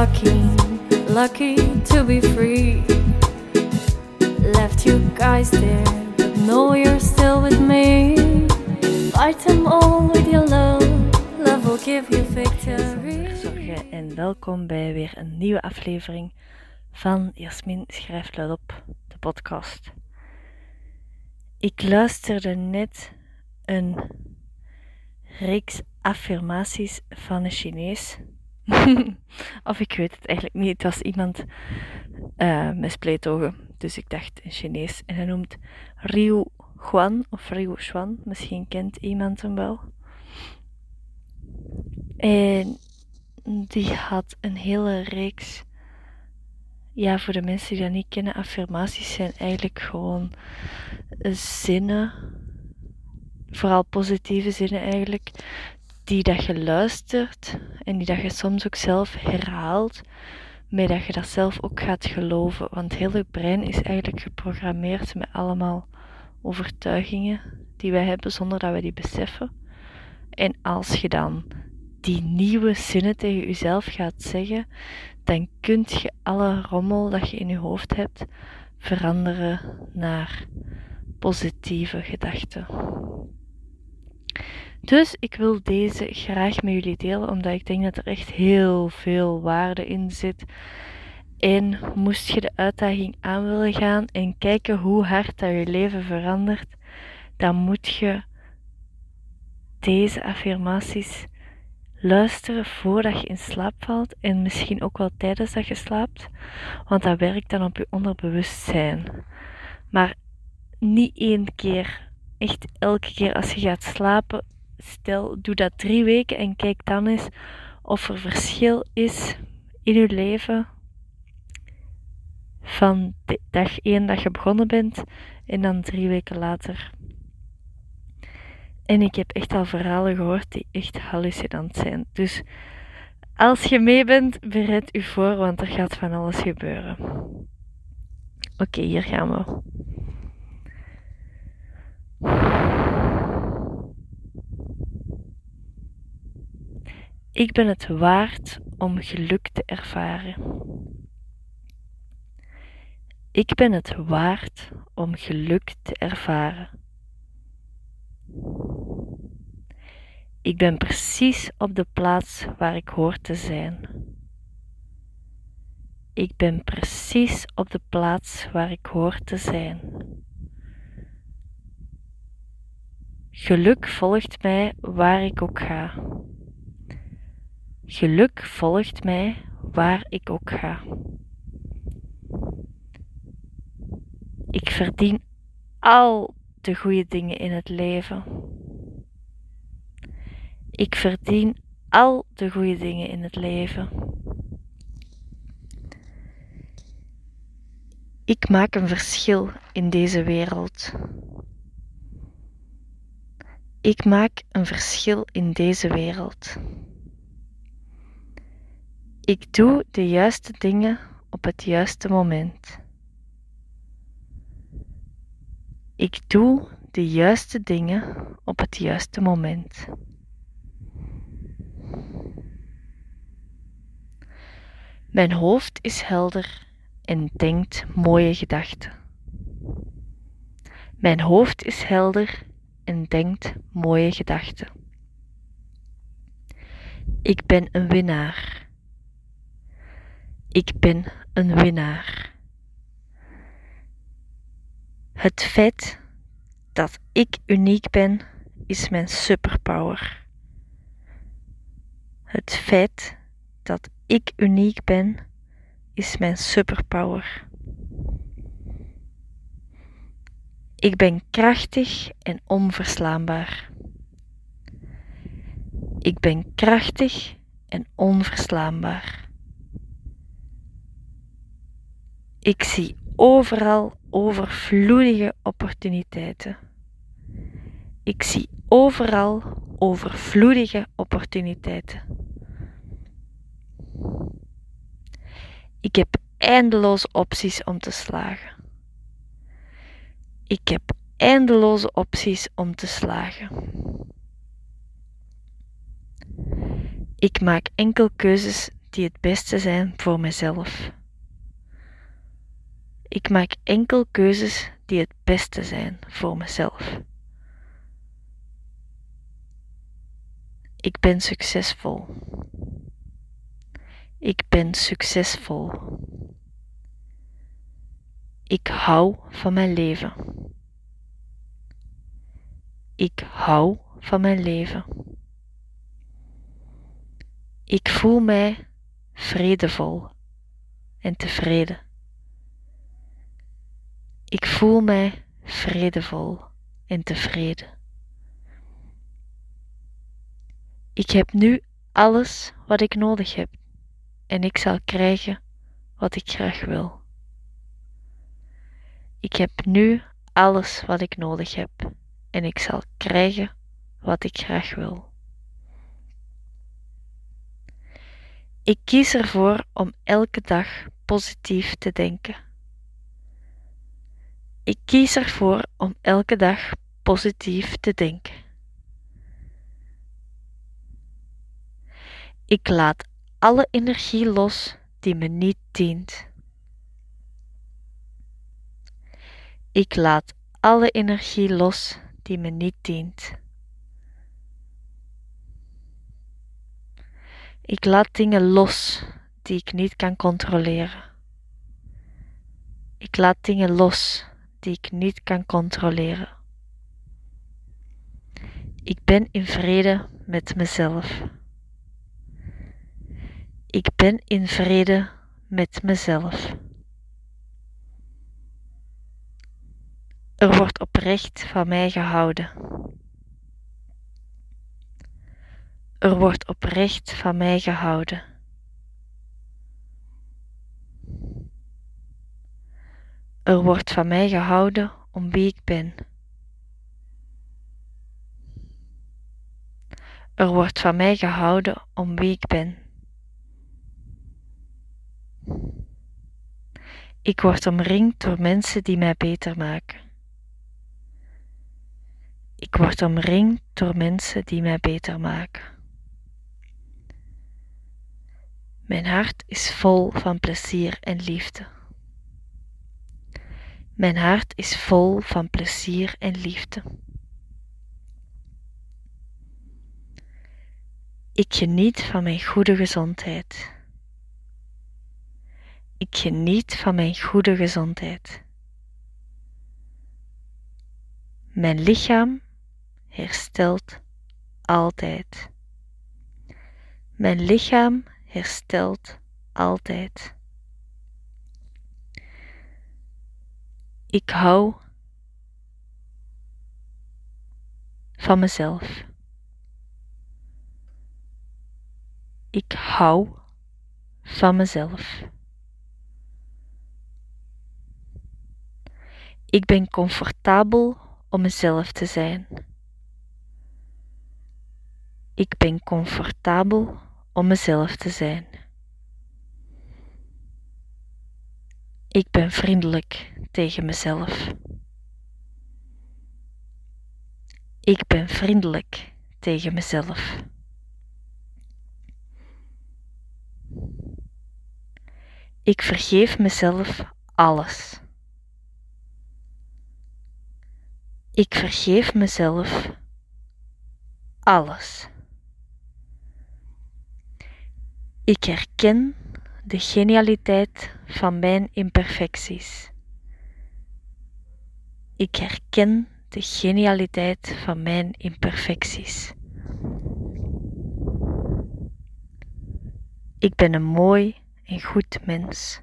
lucky, lucky to be free. Left you guys there, but know you're still with me. Fight them all with your love, love will give you victory. Zorgen en welkom bij weer een nieuwe aflevering van Jasmin schrijft luidop, de podcast. Ik luisterde net een reeks affirmaties van een Chinees. of ik weet het eigenlijk niet. Het was iemand uh, met spleetogen. Dus ik dacht een Chinees. En hij noemt Riu Juan of Riu Xuan. Misschien kent iemand hem wel. En die had een hele reeks. Ja, voor de mensen die dat niet kennen, affirmaties zijn eigenlijk gewoon zinnen, vooral positieve zinnen eigenlijk, die dat je luistert en die dat je soms ook zelf herhaalt, maar dat je dat zelf ook gaat geloven. Want heel je brein is eigenlijk geprogrammeerd met allemaal overtuigingen die wij hebben zonder dat we die beseffen. En als je dan die nieuwe zinnen tegen jezelf gaat zeggen, dan kunt je alle rommel dat je in je hoofd hebt veranderen naar positieve gedachten. Dus ik wil deze graag met jullie delen, omdat ik denk dat er echt heel veel waarde in zit. En moest je de uitdaging aan willen gaan en kijken hoe hard dat je leven verandert, dan moet je deze affirmaties luisteren voordat je in slaap valt en misschien ook wel tijdens dat je slaapt, want dat werkt dan op je onderbewustzijn. Maar niet één keer, echt elke keer als je gaat slapen, stel, doe dat drie weken en kijk dan eens of er verschil is in je leven van dag één dat je begonnen bent en dan drie weken later. En ik heb echt al verhalen gehoord die echt hallucinant zijn. Dus als je mee bent, bereid u voor, want er gaat van alles gebeuren. Oké, hier gaan we. Ik ben het waard om geluk te ervaren. Ik ben het waard om geluk te ervaren. Ik ben precies op de plaats waar ik hoor te zijn. Ik ben precies op de plaats waar ik hoor te zijn. Geluk volgt mij waar ik ook ga. Geluk volgt mij waar ik ook ga. Ik verdien al de goede dingen in het leven. Ik verdien al de goede dingen in het leven. Ik maak een verschil in deze wereld. Ik maak een verschil in deze wereld. Ik doe de juiste dingen op het juiste moment. Ik doe de juiste dingen op het juiste moment. Mijn hoofd is helder en denkt mooie gedachten. Mijn hoofd is helder en denkt mooie gedachten. Ik ben een winnaar. Ik ben een winnaar. Het feit dat ik uniek ben is mijn superpower. Het feit dat ik uniek ben is mijn superpower. Ik ben krachtig en onverslaanbaar. Ik ben krachtig en onverslaanbaar. Ik zie overal overvloedige opportuniteiten. Ik zie overal overvloedige opportuniteiten. Ik heb eindeloze opties om te slagen. Ik heb eindeloze opties om te slagen. Ik maak enkel keuzes die het beste zijn voor mezelf. Ik maak enkel keuzes die het beste zijn voor mezelf. Ik ben succesvol. Ik ben succesvol. Ik hou van mijn leven. Ik hou van mijn leven. Ik voel mij vredevol en tevreden. Ik voel mij vredevol en tevreden. Ik heb nu alles wat ik nodig heb en ik zal krijgen wat ik graag wil. Ik heb nu alles wat ik nodig heb en ik zal krijgen wat ik graag wil. Ik kies ervoor om elke dag positief te denken. Ik kies ervoor om elke dag positief te denken. Ik laat alle energie los die me niet dient. Ik laat alle energie los die me niet dient. Ik laat dingen los die ik niet kan controleren. Ik laat dingen los die ik niet kan controleren. Ik ben in vrede met mezelf. Ik ben in vrede met mezelf. Er wordt oprecht van mij gehouden. Er wordt oprecht van mij gehouden. Er wordt van mij gehouden om wie ik ben. Er wordt van mij gehouden om wie ik ben. Ik word omringd door mensen die mij beter maken. Ik word omringd door mensen die mij beter maken. Mijn hart is vol van plezier en liefde. Mijn hart is vol van plezier en liefde. Ik geniet van mijn goede gezondheid. Ik geniet van mijn goede gezondheid. Mijn lichaam herstelt altijd. Mijn lichaam herstelt altijd. Ik hou van mezelf. Ik hou van mezelf. Ik ben comfortabel om mezelf te zijn. Ik ben comfortabel om mezelf te zijn. Ik ben vriendelijk tegen mezelf. Ik ben vriendelijk tegen mezelf. Ik vergeef mezelf alles. Ik vergeef mezelf alles. Ik herken de genialiteit van mijn imperfecties. Ik herken de genialiteit van mijn imperfecties. Ik ben een mooi en goed mens.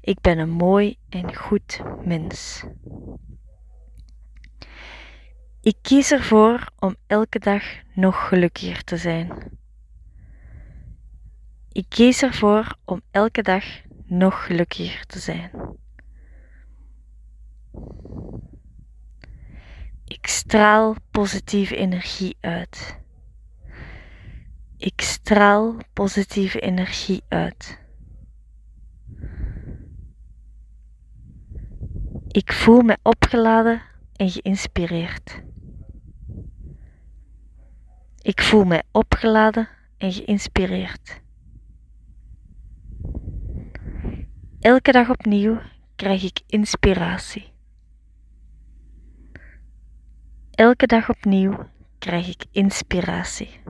Ik ben een mooi en goed mens. Ik kies ervoor om elke dag nog gelukkiger te zijn. Ik kies ervoor om elke dag nog gelukkiger te zijn. Ik straal positieve energie uit. Ik straal positieve energie uit. Ik voel me opgeladen en geïnspireerd. Ik voel mij opgeladen en geïnspireerd. Elke dag opnieuw krijg ik inspiratie. Elke dag opnieuw krijg ik inspiratie.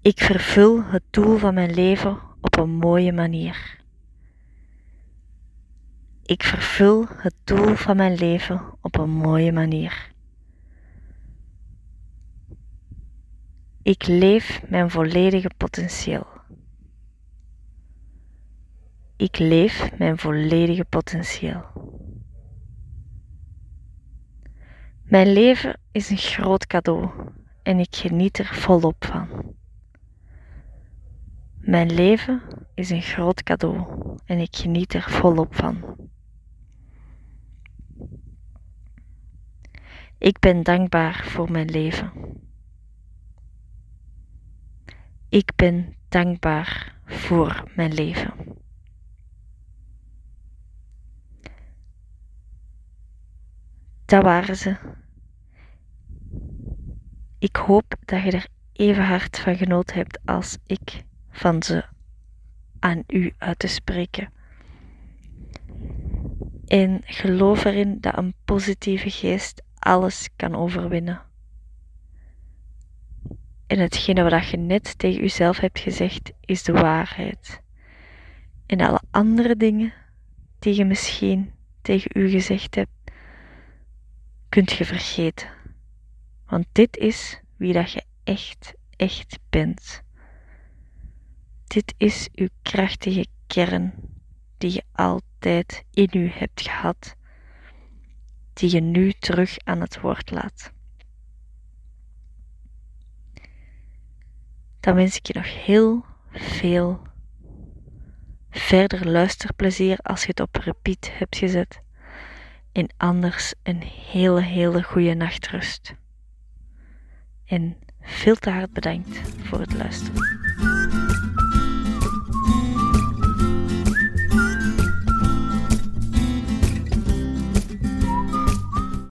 Ik vervul het doel van mijn leven op een mooie manier. Ik vervul het doel van mijn leven op een mooie manier. Ik leef mijn volledige potentieel. Ik leef mijn volledige potentieel. Mijn leven is een groot cadeau en ik geniet er volop van. Mijn leven is een groot cadeau en ik geniet er volop van. Ik ben dankbaar voor mijn leven. Ik ben dankbaar voor mijn leven. Dat waren ze. Ik hoop dat je er even hard van genoten hebt als ik van ze aan u uit te spreken. En geloof erin dat een positieve geest alles kan overwinnen. En hetgene wat je net tegen jezelf hebt gezegd, is de waarheid. En alle andere dingen die je misschien tegen u gezegd hebt, kunt je vergeten. Want dit is wie dat je echt, echt bent. Dit is uw krachtige kern die je altijd in u hebt gehad, die je nu terug aan het woord laat. Dan wens ik je nog heel veel verder luisterplezier als je het op repeat hebt gezet. En anders een hele, hele goede nachtrust. En veel te hard bedankt voor het luisteren.